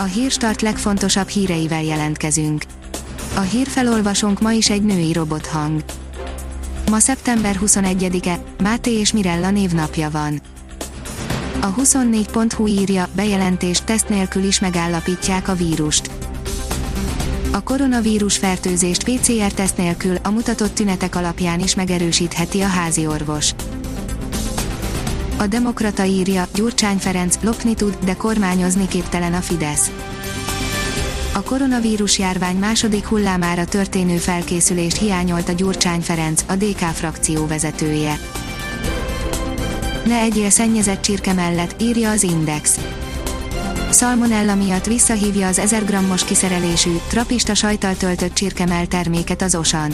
A hírstart legfontosabb híreivel jelentkezünk. A hírfelolvasónk ma is egy női robothang. Ma szeptember 21-e, Máté és Mirella névnapja van. A 24.hu írja, bejelentés teszt nélkül is megállapítják a vírust. A koronavírus fertőzést PCR-teszt nélkül a mutatott tünetek alapján is megerősítheti a házi orvos. A Demokrata írja, Gyurcsány Ferenc lopni tud, de kormányozni képtelen a Fidesz. A koronavírus járvány második hullámára történő felkészülést hiányolta Gyurcsány Ferenc, a DK frakció vezetője. Ne egyél szennyezett csirke mellett, írja az Index. Salmonella miatt visszahívja az 1000 grammos kiszerelésű, trapista sajtal töltött csirkemell terméket az Osan.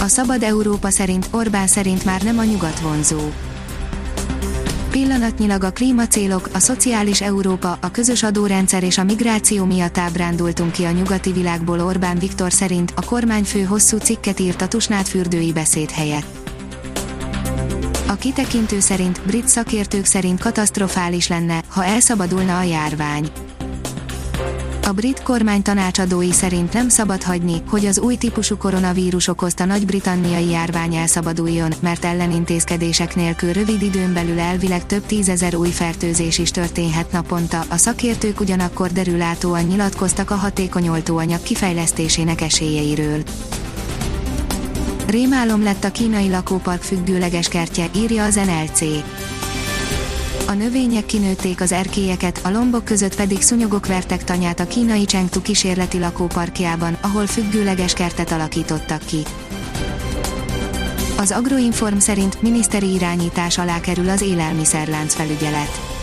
A Szabad Európa szerint Orbán szerint már nem a nyugat vonzó. Pillanatnyilag a klímacélok, a szociális Európa, a közös adórendszer és a migráció miatt ábrándultunk ki a nyugati világból Orbán Viktor szerint a kormányfő hosszú cikket írt a Tusnád fürdői beszéd helyett. A kitekintő szerint, brit szakértők szerint katasztrofális lenne, ha elszabadulna a járvány. A brit kormány tanácsadói szerint nem szabad hagyni, hogy az új típusú koronavírus okozta nagy-britanniai járvány elszabaduljon, mert ellenintézkedések nélkül rövid időn belül elvileg több tízezer új fertőzés is történhet naponta. A szakértők ugyanakkor derülátóan nyilatkoztak a hatékony oltóanyag kifejlesztésének esélyeiről. Rémálom lett a kínai lakópark függőleges kertje, írja az NLC. A növények kinőtték az erkélyeket, a lombok között pedig szúnyogok vertek tanyát a kínai Chengtu kísérleti lakóparkjában, ahol függőleges kertet alakítottak ki. Az Agroinform szerint miniszteri irányítás alá kerül az élelmiszerlánc felügyelet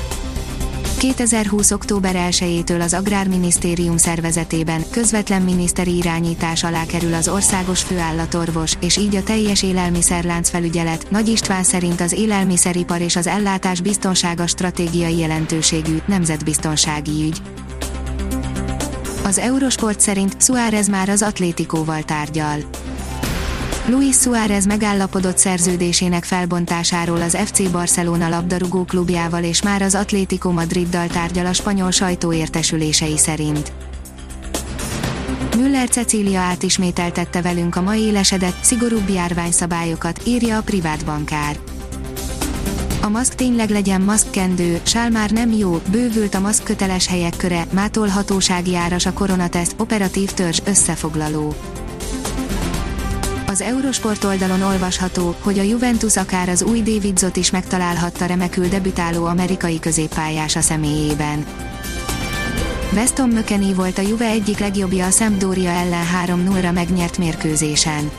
2020. október 1-től az Agrárminisztérium szervezetében közvetlen miniszteri irányítás alá kerül az országos főállatorvos, és így a teljes élelmiszerlánc felügyelet. Nagy István szerint az élelmiszeripar és az ellátás biztonsága stratégiai jelentőségű, nemzetbiztonsági ügy. Az Eurosport szerint Suárez már az Atlétikóval tárgyal. Luis Suárez megállapodott szerződésének felbontásáról az FC Barcelona labdarúgó klubjával és már az Atlético Madriddal tárgyal a spanyol sajtó értesülései szerint. Müller Cecília átismételtette velünk a mai élesedett, szigorúbb járványszabályokat, írja a privát bankár. A maszk tényleg legyen maszkkendő, sál már nem jó, bővült a maszk köteles helyek köre, mától hatósági áras a koronateszt, operatív törzs, összefoglaló. Az Eurosport oldalon olvasható, hogy a Juventus akár az új David Zott is megtalálhatta remekül debütáló amerikai középpályása személyében. Weston McKennie volt a Juve egyik legjobbja a Sampdoria ellen 3-0-ra megnyert mérkőzésen.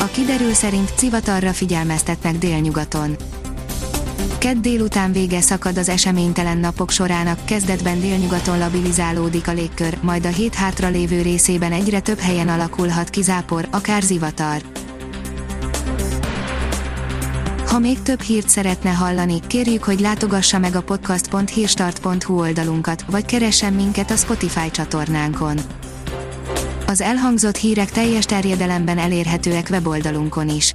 A kiderül szerint civatarra figyelmeztetnek délnyugaton. Kedd délután vége szakad az eseménytelen napok sorának, kezdetben délnyugaton labilizálódik a légkör, majd a hét hátra lévő részében egyre több helyen alakulhat ki zápor, akár zivatar. Ha még több hírt szeretne hallani, kérjük, hogy látogassa meg a podcast.hírstart.hu oldalunkat, vagy keressen minket a Spotify csatornánkon. Az elhangzott hírek teljes terjedelemben elérhetőek weboldalunkon is.